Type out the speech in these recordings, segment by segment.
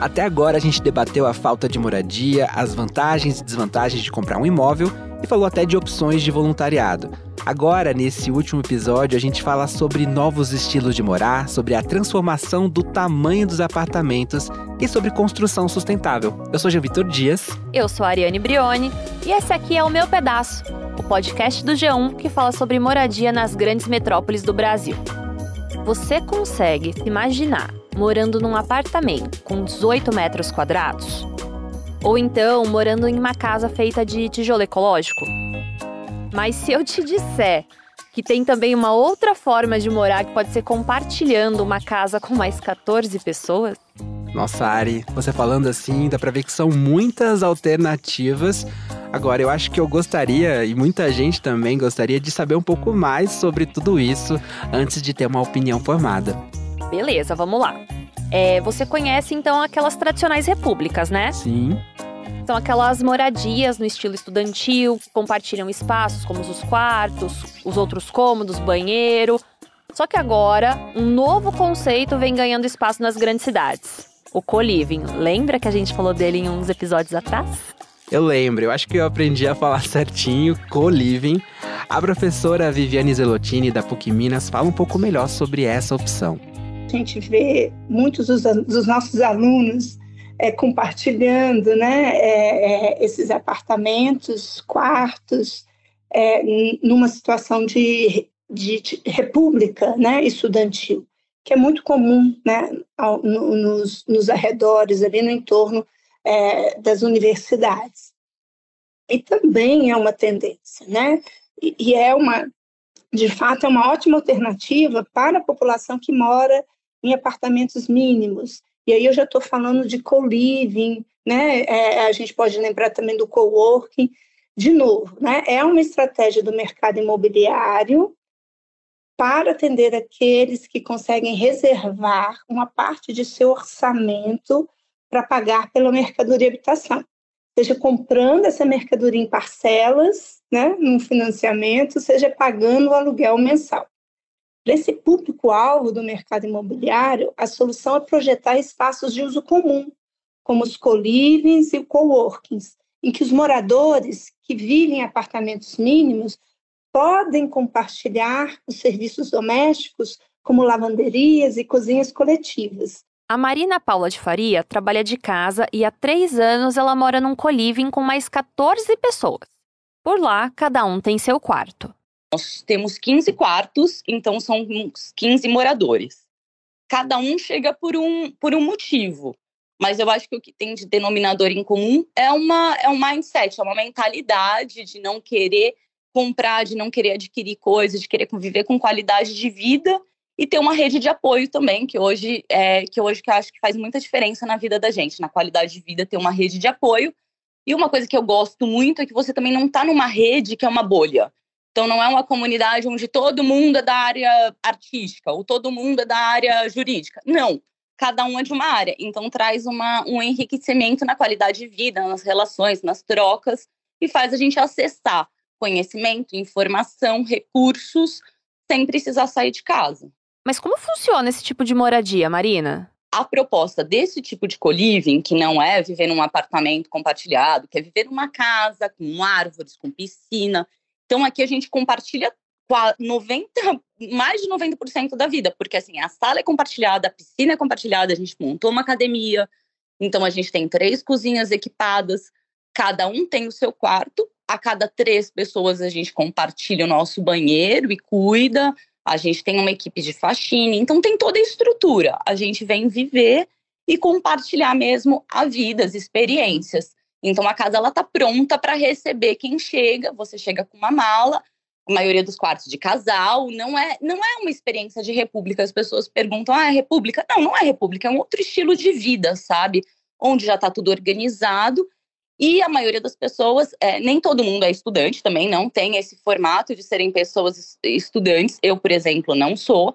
Até agora a gente debateu a falta de moradia, as vantagens e desvantagens de comprar um imóvel e falou até de opções de voluntariado. Agora, nesse último episódio, a gente fala sobre novos estilos de morar, sobre a transformação do tamanho dos apartamentos e sobre construção sustentável. Eu sou Jean Vitor Dias. Eu sou Ariane Brioni e esse aqui é o Meu Pedaço, o podcast do G1 que fala sobre moradia nas grandes metrópoles do Brasil. Você consegue se imaginar morando num apartamento com 18 metros quadrados? Ou então morando em uma casa feita de tijolo ecológico? Mas se eu te disser que tem também uma outra forma de morar que pode ser compartilhando uma casa com mais 14 pessoas? Nossa, Ari, você falando assim, dá pra ver que são muitas alternativas. Agora, eu acho que eu gostaria, e muita gente também gostaria, de saber um pouco mais sobre tudo isso antes de ter uma opinião formada. Beleza, vamos lá. É, você conhece então aquelas tradicionais repúblicas, né? Sim. São aquelas moradias no estilo estudantil, que compartilham espaços como os quartos, os outros cômodos, banheiro. Só que agora, um novo conceito vem ganhando espaço nas grandes cidades. O co-living. Lembra que a gente falou dele em uns episódios atrás? Eu lembro, eu acho que eu aprendi a falar certinho, co-living. A professora Viviane Zelotini, da PUC Minas, fala um pouco melhor sobre essa opção. Gente vê muitos dos, dos nossos alunos é, compartilhando né, é, é, esses apartamentos, quartos, é, numa situação de, de, de, república né, estudantil, que é muito comum né, ao, no, nos, nos arredores, ali no entorno é, das universidades. E também é uma tendência, né? E, e é uma, de fato, é uma ótima alternativa para a população que mora em apartamentos mínimos, e aí eu já estou falando de co-living, né? É, a gente pode lembrar também do co-working. De novo, né? é uma estratégia do mercado imobiliário para atender aqueles que conseguem reservar uma parte de seu orçamento para pagar pela mercadoria habitação, seja comprando essa mercadoria em parcelas, né, num financiamento, seja pagando o aluguel mensal. Para esse público-alvo do mercado imobiliário, a solução é projetar espaços de uso comum, como os co-livings e coworkings, em que os moradores que vivem em apartamentos mínimos podem compartilhar os serviços domésticos, como lavanderias e cozinhas coletivas. A Marina Paula de Faria trabalha de casa e há três anos ela mora num co-living com mais 14 pessoas. Por lá, cada um tem seu quarto. Nós temos 15 quartos, então são 15 moradores. Cada um chega por um, por um motivo. Mas eu acho que o que tem de denominador em comum é, uma, é um mindset, é uma mentalidade de não querer comprar, de não querer adquirir coisas, de querer conviver com qualidade de vida e ter uma rede de apoio também, que hoje é que hoje que eu acho que faz muita diferença na vida da gente, na qualidade de vida, ter uma rede de apoio. E uma coisa que eu gosto muito é que você também não está numa rede que é uma bolha. Então, não é uma comunidade onde todo mundo é da área artística ou todo mundo é da área jurídica. Não. Cada um é de uma área. Então, traz uma, um enriquecimento na qualidade de vida, nas relações, nas trocas, e faz a gente acessar conhecimento, informação, recursos, sem precisar sair de casa. Mas como funciona esse tipo de moradia, Marina? A proposta desse tipo de co-living, que não é viver num apartamento compartilhado, que é viver numa casa com árvores, com piscina, então aqui a gente compartilha 90, mais de 90% da vida, porque assim, a sala é compartilhada, a piscina é compartilhada, a gente montou uma academia, então a gente tem três cozinhas equipadas, cada um tem o seu quarto, a cada três pessoas a gente compartilha o nosso banheiro e cuida, a gente tem uma equipe de faxina, então tem toda a estrutura. A gente vem viver e compartilhar mesmo a vida, as experiências. Então a casa ela tá pronta para receber quem chega. Você chega com uma mala, a maioria dos quartos de casal, não é não é uma experiência de república. As pessoas perguntam: "Ah, é república?". Não, não é república, é um outro estilo de vida, sabe? Onde já está tudo organizado. E a maioria das pessoas, é, nem todo mundo é estudante também, não tem esse formato de serem pessoas estudantes. Eu, por exemplo, não sou.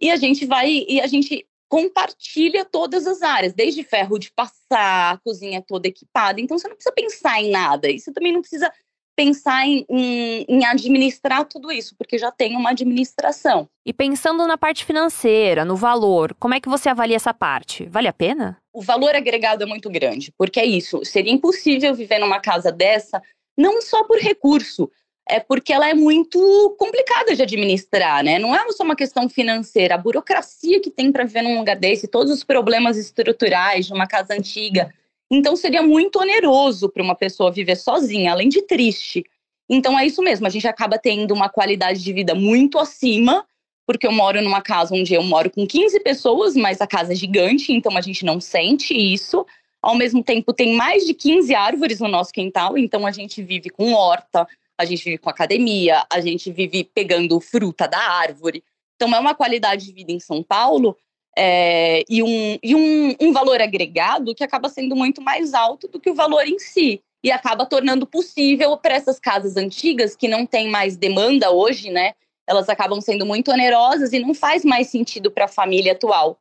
E a gente vai e a gente compartilha todas as áreas, desde ferro de passar, a cozinha toda equipada. Então você não precisa pensar em nada. E você também não precisa pensar em, em, em, administrar tudo isso, porque já tem uma administração. E pensando na parte financeira, no valor, como é que você avalia essa parte? Vale a pena? o valor agregado é muito grande, porque é isso, seria impossível viver numa casa dessa, não só por recurso, é porque ela é muito complicada de administrar, né? Não é só uma questão financeira, a burocracia que tem para viver num lugar desse, todos os problemas estruturais de uma casa antiga. Então seria muito oneroso para uma pessoa viver sozinha, além de triste. Então é isso mesmo, a gente acaba tendo uma qualidade de vida muito acima, porque eu moro numa casa onde eu moro com 15 pessoas, mas a casa é gigante, então a gente não sente isso. Ao mesmo tempo, tem mais de 15 árvores no nosso quintal, então a gente vive com horta, a gente vive com academia, a gente vive pegando fruta da árvore. Então é uma qualidade de vida em São Paulo é, e, um, e um, um valor agregado que acaba sendo muito mais alto do que o valor em si e acaba tornando possível para essas casas antigas que não têm mais demanda hoje, né? Elas acabam sendo muito onerosas e não faz mais sentido para a família atual.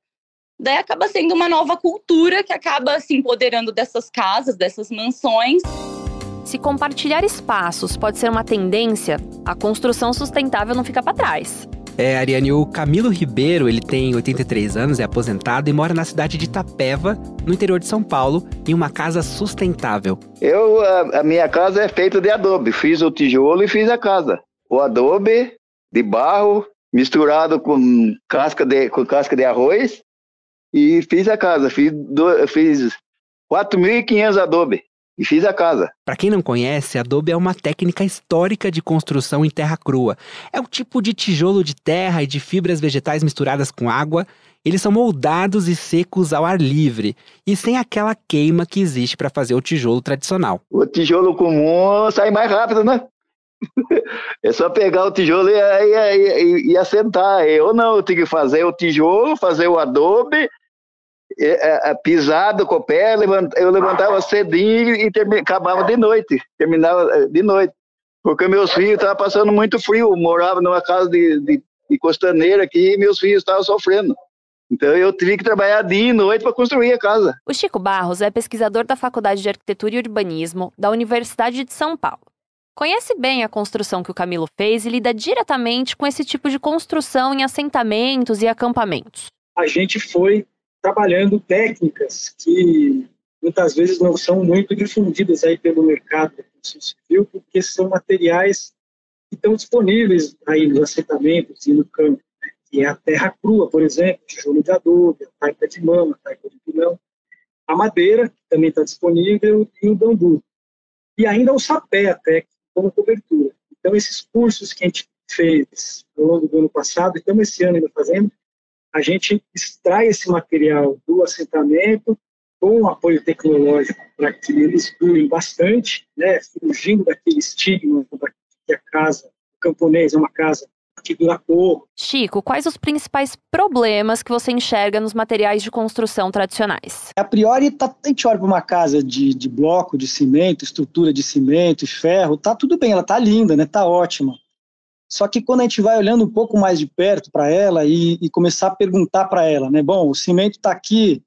Daí acaba sendo uma nova cultura que acaba se empoderando dessas casas, dessas mansões. Se compartilhar espaços pode ser uma tendência, a construção sustentável não fica para trás. É, Ariane, o Camilo Ribeiro, ele tem 83 anos, é aposentado e mora na cidade de Itapeva, no interior de São Paulo, em uma casa sustentável. Eu, a, a minha casa é feita de adobe. Fiz o tijolo e fiz a casa. O adobe de barro misturado com casca de, com casca de arroz e fiz a casa. Fiz, fiz 4.500 adobe e fiz a casa. Para quem não conhece, adobe é uma técnica histórica de construção em terra crua. É um tipo de tijolo de terra e de fibras vegetais misturadas com água. Eles são moldados e secos ao ar livre e sem aquela queima que existe para fazer o tijolo tradicional. O tijolo comum sai mais rápido, né? É só pegar o tijolo e, e, e, e assentar. Eu não, eu tenho que fazer o tijolo, fazer o adobe, pisado com o pé, eu levantava cedinho e acabava de noite, terminava é, de noite. Porque meus filhos estavam passando muito frio, morava numa casa de, de, de costaneira aqui e meus filhos estavam sofrendo. Então eu tive que trabalhar dia e noite para construir a casa. O Chico Barros é pesquisador da Faculdade de Arquitetura e Urbanismo da Universidade de São Paulo. Conhece bem a construção que o Camilo fez e lida diretamente com esse tipo de construção em assentamentos e acampamentos. A gente foi trabalhando técnicas que muitas vezes não são muito difundidas aí pelo mercado da construção civil, porque são materiais que estão disponíveis aí nos assentamentos e no campo, né? que é a terra crua, por exemplo, tijolo de adobe, a taipa de mama, a taipa de pilão, a madeira, que também está disponível, e o bambu. E ainda o sapé, até, como cobertura. Então, esses cursos que a gente fez ao longo do ano passado, estamos esse ano ainda fazendo, a gente extrai esse material do assentamento com apoio tecnológico para que eles durem bastante, né, fugindo daquele estigma que a casa, o camponês é uma casa que dura pouco. Chico, quais os principais problemas que você enxerga nos materiais de construção tradicionais? A priori, tá, a gente olha para uma casa de, de bloco, de cimento, estrutura de cimento e ferro, tá tudo bem, ela tá linda, né, tá ótima. Só que quando a gente vai olhando um pouco mais de perto para ela e, e, começar a perguntar para ela, né? Bom, o cimento está aqui,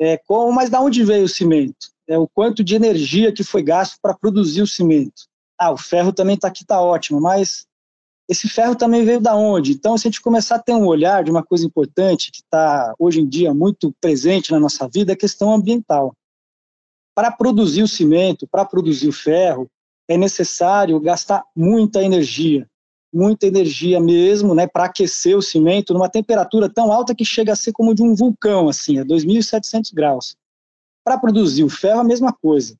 é, como, mas da onde veio o cimento? É, o quanto de energia que foi gasto para produzir o cimento? Ah, o ferro também está aqui, está ótimo, mas esse ferro também veio da onde? Então, se a gente começar a ter um olhar de uma coisa importante que está hoje em dia muito presente na nossa vida, é a questão ambiental. Para produzir o cimento, para produzir o ferro, é necessário gastar muita energia muita energia mesmo, né, para aquecer o cimento numa temperatura tão alta que chega a ser como de um vulcão, assim, a 2.700 graus. Para produzir o ferro, a mesma coisa.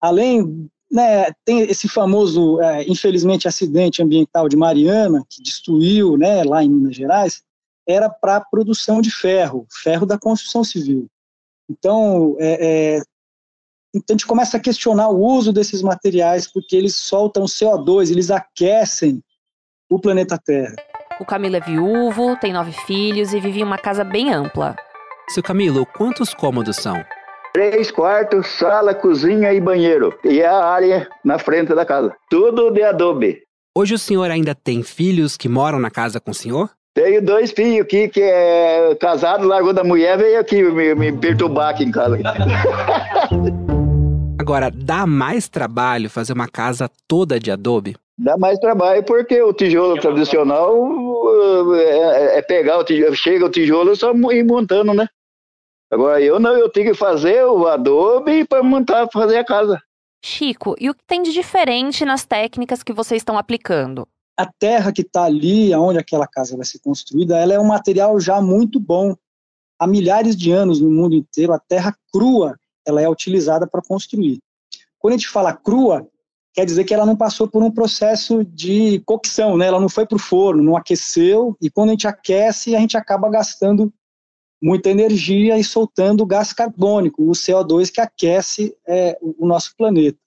Além, né, tem esse famoso, é, infelizmente, acidente ambiental de Mariana, que destruiu, né, lá em Minas Gerais, era para produção de ferro, ferro da construção civil. Então, é, é, então, a gente começa a questionar o uso desses materiais, porque eles soltam CO2, eles aquecem o planeta Terra. O Camilo é viúvo, tem nove filhos e vive em uma casa bem ampla. Seu Camilo, quantos cômodos são? Três quartos, sala, cozinha e banheiro. E a área na frente da casa. Tudo de adobe. Hoje o senhor ainda tem filhos que moram na casa com o senhor? Tenho dois filhos aqui que é casado, largou da mulher, veio aqui me, me perturbar aqui em casa. Agora, dá mais trabalho fazer uma casa toda de adobe? Dá mais trabalho porque o tijolo tradicional é, é pegar o tijolo, chega o tijolo só ir montando, né? Agora eu não, eu tenho que fazer o adobe para montar, fazer a casa. Chico, e o que tem de diferente nas técnicas que vocês estão aplicando? A terra que está ali, onde aquela casa vai ser construída, ela é um material já muito bom. Há milhares de anos no mundo inteiro, a terra crua ela é utilizada para construir. Quando a gente fala crua, quer dizer que ela não passou por um processo de cocção, né? Ela não foi para o forno, não aqueceu, e quando a gente aquece, a gente acaba gastando muita energia e soltando gás carbônico, o CO2 que aquece é, o nosso planeta.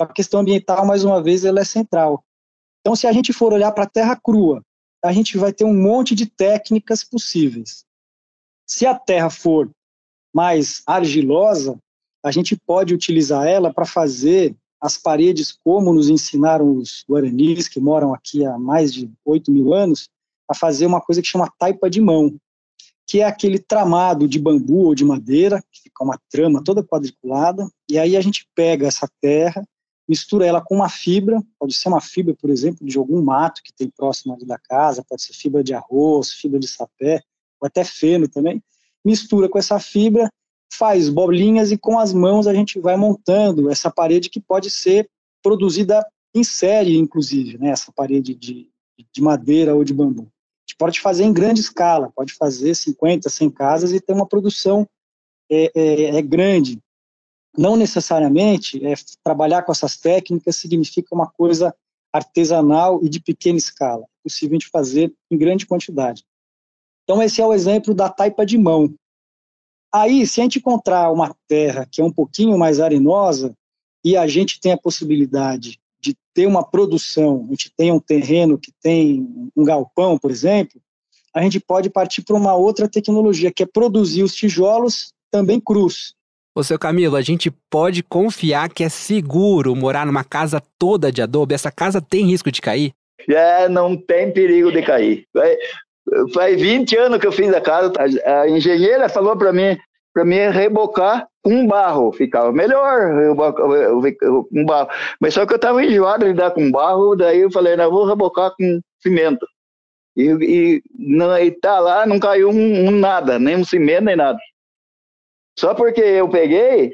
A questão ambiental, mais uma vez, ela é central. Então, se a gente for olhar para a terra crua, a gente vai ter um monte de técnicas possíveis. Se a terra for mais argilosa, a gente pode utilizar ela para fazer as paredes, como nos ensinaram os guaranis, que moram aqui há mais de 8 mil anos, a fazer uma coisa que chama taipa de mão, que é aquele tramado de bambu ou de madeira, que fica uma trama toda quadriculada, e aí a gente pega essa terra, mistura ela com uma fibra, pode ser uma fibra, por exemplo, de algum mato que tem próximo ali da casa, pode ser fibra de arroz, fibra de sapé, ou até feno também, mistura com essa fibra faz bolinhas e com as mãos a gente vai montando essa parede que pode ser produzida em série, inclusive, né, essa parede de, de madeira ou de bambu. A gente pode fazer em grande escala, pode fazer 50, 100 casas e ter uma produção é, é, é grande. Não necessariamente é, trabalhar com essas técnicas significa uma coisa artesanal e de pequena escala. É possível a gente fazer em grande quantidade. Então, esse é o exemplo da taipa de mão. Aí, se a gente encontrar uma terra que é um pouquinho mais arenosa e a gente tem a possibilidade de ter uma produção, a gente tem um terreno que tem um galpão, por exemplo, a gente pode partir para uma outra tecnologia, que é produzir os tijolos também crus. Ô, seu Camilo, a gente pode confiar que é seguro morar numa casa toda de adobe? Essa casa tem risco de cair? É, não tem perigo de cair. Faz 20 anos que eu fiz a casa. A, engenheira falou para mim, para mim rebocar com barro, ficava melhor com barro. Mas só que eu estava enjoado de lidar com barro, daí eu falei, não, vou rebocar com cimento. E, e, não, e tá lá, não caiu um, um, nada, nem um cimento, nem nada. Só porque eu peguei,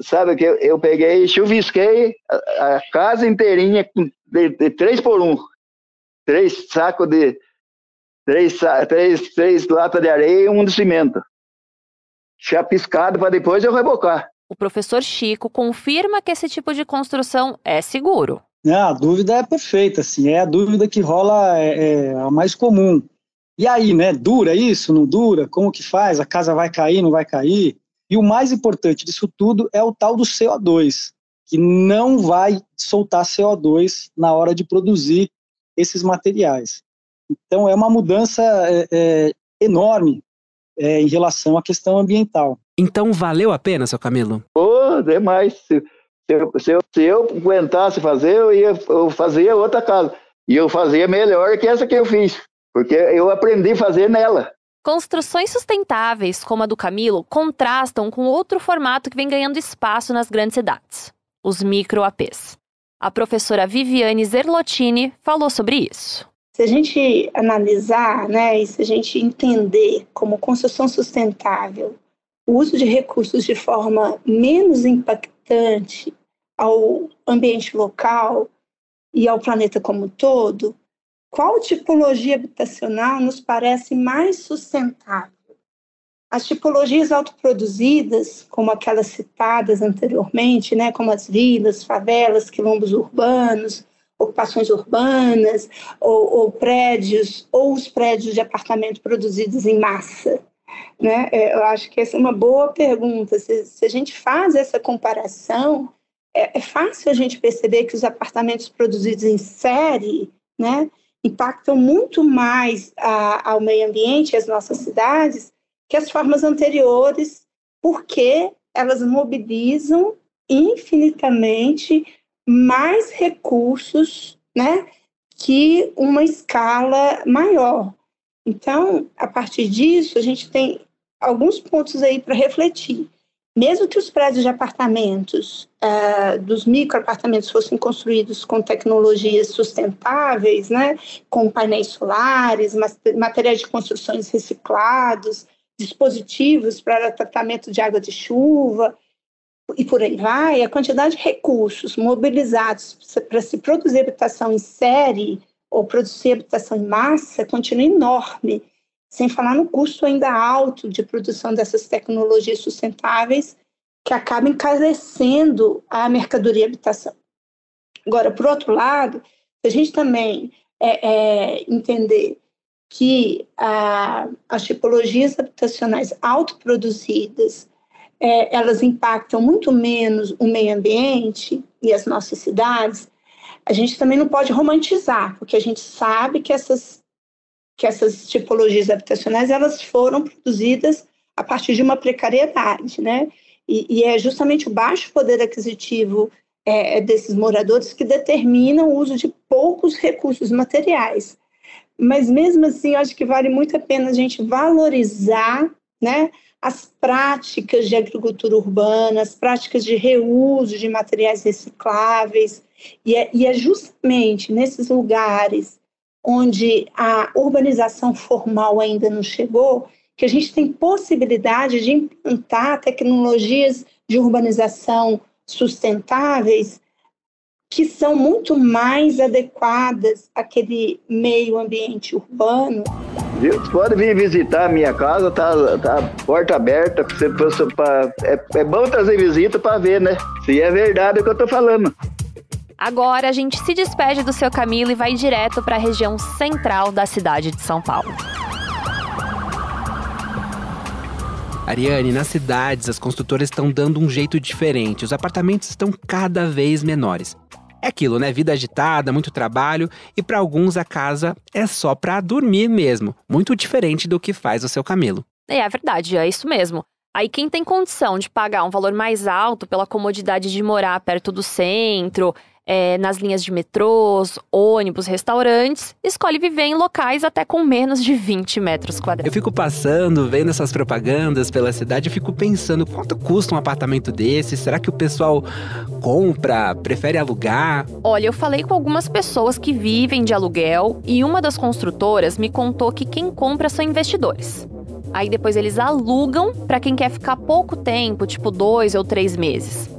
sabe, que eu, eu peguei chuvisquei a, a, casa inteirinha de, de três por um. Três sacos de, três, três, três latas de areia e um de cimento. Chapiscado para depois eu rebocar. O professor Chico confirma que esse tipo de construção é seguro. É, a dúvida é perfeita, assim, é a dúvida que rola, é, é a mais comum. E aí, né, dura isso, não dura? Como que faz? A casa vai cair, não vai cair? E o mais importante disso tudo é o tal do CO2, que não vai soltar CO2 na hora de produzir esses materiais. Então, é uma mudança é, é, enorme é, em relação à questão ambiental. Então, valeu a pena, seu Camilo? Oh, demais. Se, se, se, eu, se eu aguentasse fazer, eu, ia, eu fazia outra casa. E eu fazia melhor que essa que eu fiz, porque eu aprendi a fazer nela. Construções sustentáveis, como a do Camilo, contrastam com outro formato que vem ganhando espaço nas grandes cidades: os micro-APs. A professora Viviane Zerlotini falou sobre isso. Se a gente analisar, né, e se a gente entender como construção sustentável o uso de recursos de forma menos impactante ao ambiente local e ao planeta como um todo, qual tipologia habitacional nos parece mais sustentável? As tipologias autoproduzidas, como aquelas citadas anteriormente, né, como as vilas, favelas, quilombos urbanos, ocupações urbanas, ou, ou, prédios, ou os prédios de apartamento produzidos em massa? Né? É, eu acho que essa é uma boa pergunta. Se, se a gente faz essa comparação, é, é, fácil a gente perceber que os apartamentos produzidos em série né, impactam muito mais a, ao meio ambiente e às nossas cidades que as formas anteriores, porque elas mobilizam infinitamente mais recursos, né, que uma escala maior. Então, a partir disso, a gente tem alguns pontos aí para refletir. Mesmo que os prédios de apartamentos, uh, dos microapartamentos, fossem construídos com tecnologias sustentáveis, né, com painéis solares, materiais de construções reciclados, dispositivos para tratamento de água de chuva e por aí vai, a quantidade de recursos mobilizados para se produzir habitação em série ou produzir habitação em massa continua enorme, sem falar no custo ainda alto de produção dessas tecnologias sustentáveis que acaba encarecendo a mercadoria habitação. Agora, por outro lado, a gente também é, é, entender que a, as tipologias habitacionais autoproduzidas é, elas impactam muito menos o meio ambiente e as nossas cidades, a gente também não pode romantizar, porque a gente sabe que essas, que essas tipologias habitacionais elas foram produzidas a partir de uma precariedade, né? E, e é justamente o baixo poder aquisitivo é, desses moradores que determina o uso de poucos recursos materiais. Mas mesmo assim, eu acho que vale muito a pena a gente valorizar, né? As práticas de agricultura urbana, as práticas de reuso de materiais recicláveis, e é, e é justamente nesses lugares onde a urbanização formal ainda não chegou que a gente tem possibilidade de implantar tecnologias de urbanização sustentáveis que são muito mais adequadas àquele meio ambiente urbano. Viu? Pode vir visitar a minha casa, tá, tá porta aberta. Pra, pra, é, é bom trazer visita para ver, né? Se é verdade o que eu tô falando. Agora a gente se despede do seu Camilo e vai direto para a região central da cidade de São Paulo. Ariane, nas cidades as construtoras estão dando um jeito diferente. Os apartamentos estão cada vez menores. É aquilo, né? Vida agitada, muito trabalho e para alguns a casa é só para dormir mesmo, muito diferente do que faz o seu Camilo. É, é verdade, é isso mesmo. Aí quem tem condição de pagar um valor mais alto pela comodidade de morar perto do centro, é, nas linhas de metrôs, ônibus, restaurantes, escolhe viver em locais até com menos de 20 metros quadrados. Eu fico passando, vendo essas propagandas pela cidade e fico pensando quanto custa um apartamento desse? Será que o pessoal compra, prefere alugar? Olha, eu falei com algumas pessoas que vivem de aluguel e uma das construtoras me contou que quem compra são investidores. Aí depois eles alugam para quem quer ficar pouco tempo, tipo dois ou três meses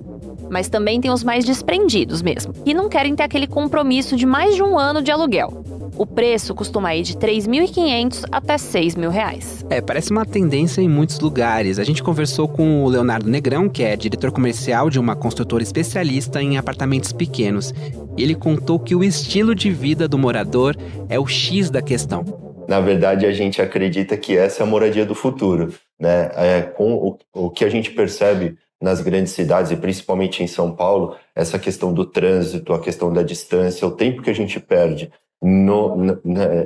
mas também tem os mais desprendidos mesmo, que não querem ter aquele compromisso de mais de um ano de aluguel. O preço costuma ir de 3.500 até 6 mil reais. É, parece uma tendência em muitos lugares. A gente conversou com o Leonardo Negrão, que é diretor comercial de uma construtora especialista em apartamentos pequenos. Ele contou que o estilo de vida do morador é o X da questão. Na verdade, a gente acredita que essa é a moradia do futuro. Né? É, com o, o que a gente percebe nas grandes cidades e principalmente em São Paulo, essa questão do trânsito, a questão da distância, o tempo que a gente perde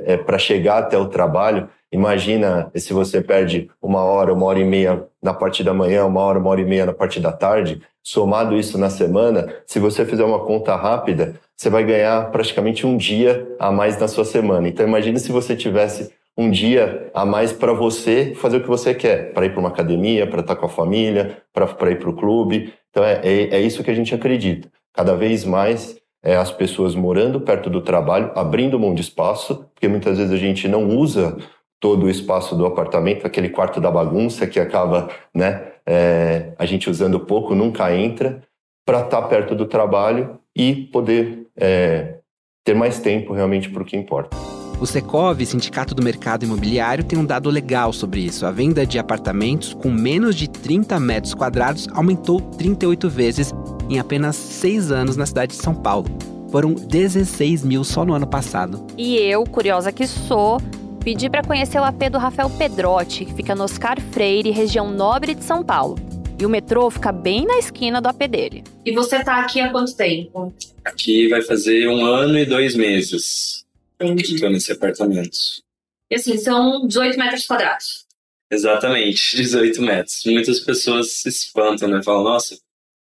é, para chegar até o trabalho. Imagina se você perde uma hora, uma hora e meia na parte da manhã, uma hora, uma hora e meia na parte da tarde, somado isso na semana, se você fizer uma conta rápida, você vai ganhar praticamente um dia a mais na sua semana. Então imagine se você tivesse um dia a mais para você fazer o que você quer, para ir para uma academia, para estar com a família, para ir para o clube. Então é, é, é, isso que a gente acredita. Cada vez mais é, as pessoas morando perto do trabalho, abrindo mão de espaço, porque muitas vezes a gente não usa todo o espaço do apartamento, aquele quarto da bagunça que acaba, né, é, a gente usando pouco, nunca entra, para estar tá perto do trabalho e poder é, ter mais tempo realmente para o que importa. O Secov, Sindicato do Mercado Imobiliário, tem um dado legal sobre isso. A venda de apartamentos com menos de 30 metros quadrados aumentou 38 vezes em apenas seis anos na cidade de São Paulo. Foram 16 mil só no ano passado. E eu, curiosa que sou, pedi para conhecer o AP do Rafael Pedrotti, que fica no Oscar Freire, região nobre de São Paulo. E o metrô fica bem na esquina do AP dele. E você tá aqui há quanto tempo? Aqui vai fazer um ano e dois meses. Entendi. Nesse apartamento. E assim, são 18 metros quadrados. Exatamente, 18 metros. Muitas pessoas se espantam, né? Falam, nossa,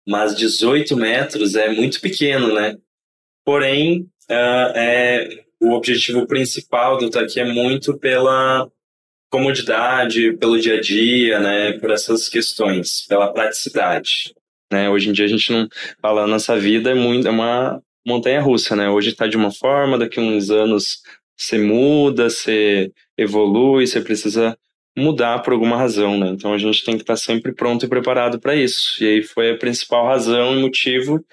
mas 18 metros é muito pequeno, né? Porém, uh, é, o objetivo principal do Taqui é muito pela comodidade, pelo dia a dia, né? Por essas questões, pela praticidade. Né? Hoje em dia a gente não fala, nossa vida é muito, é uma montanha russa, né? Hoje está de uma forma, daqui a uns anos você muda, você evolui, você precisa mudar por alguma razão, né? Então a gente tem que estar sempre pronto e preparado para isso. E aí foi a principal razão e motivo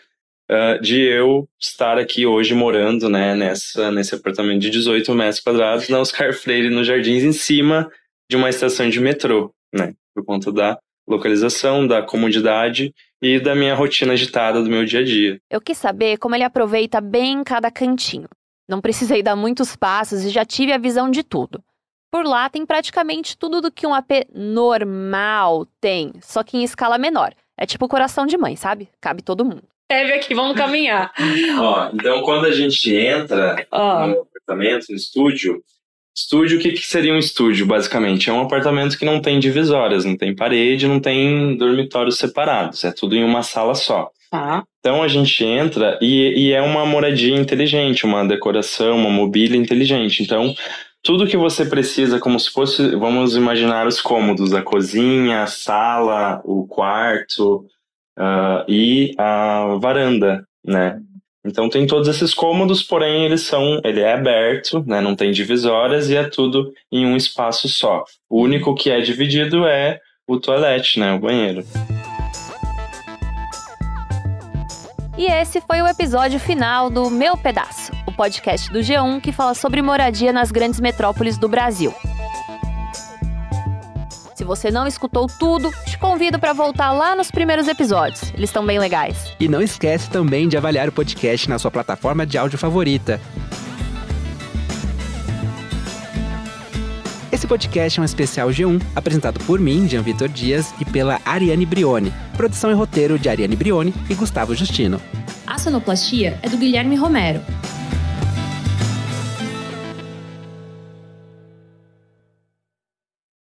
uh, de eu estar aqui hoje morando, né, nessa, nesse apartamento de 18 metros quadrados na Oscar Freire, nos Jardins, em cima de uma estação de metrô, né? Por conta da localização, da comodidade e da minha rotina agitada do meu dia a dia. Eu quis saber como ele aproveita bem cada cantinho. Não precisei dar muitos passos e já tive a visão de tudo. Por lá tem praticamente tudo do que um AP normal tem, só que em escala menor. É tipo coração de mãe, sabe? Cabe todo mundo. Teve aqui, vamos caminhar. Ó, então quando a gente entra Ó. no apartamento, no estúdio, estúdio, o que, que seria um estúdio, basicamente? É um apartamento que não tem divisórias, não tem parede, não tem dormitórios separados, é tudo em uma sala só. Tá. Então a gente entra e, e é uma moradia inteligente, uma decoração, uma mobília inteligente. Então tudo que você precisa, como se fosse, vamos imaginar os cômodos, a cozinha, a sala, o quarto ah, e a varanda, né? Então tem todos esses cômodos, porém eles são, ele é aberto, né? Não tem divisórias e é tudo em um espaço só. O único que é dividido é o toalete, né? O banheiro. E esse foi o episódio final do Meu Pedaço, o podcast do G1 que fala sobre moradia nas grandes metrópoles do Brasil. Se você não escutou tudo, te convido para voltar lá nos primeiros episódios. Eles estão bem legais. E não esquece também de avaliar o podcast na sua plataforma de áudio favorita. Esse podcast é um especial G1, apresentado por mim, Jean Vitor Dias, e pela Ariane Brioni. Produção e roteiro de Ariane Brioni e Gustavo Justino. A sonoplastia é do Guilherme Romero.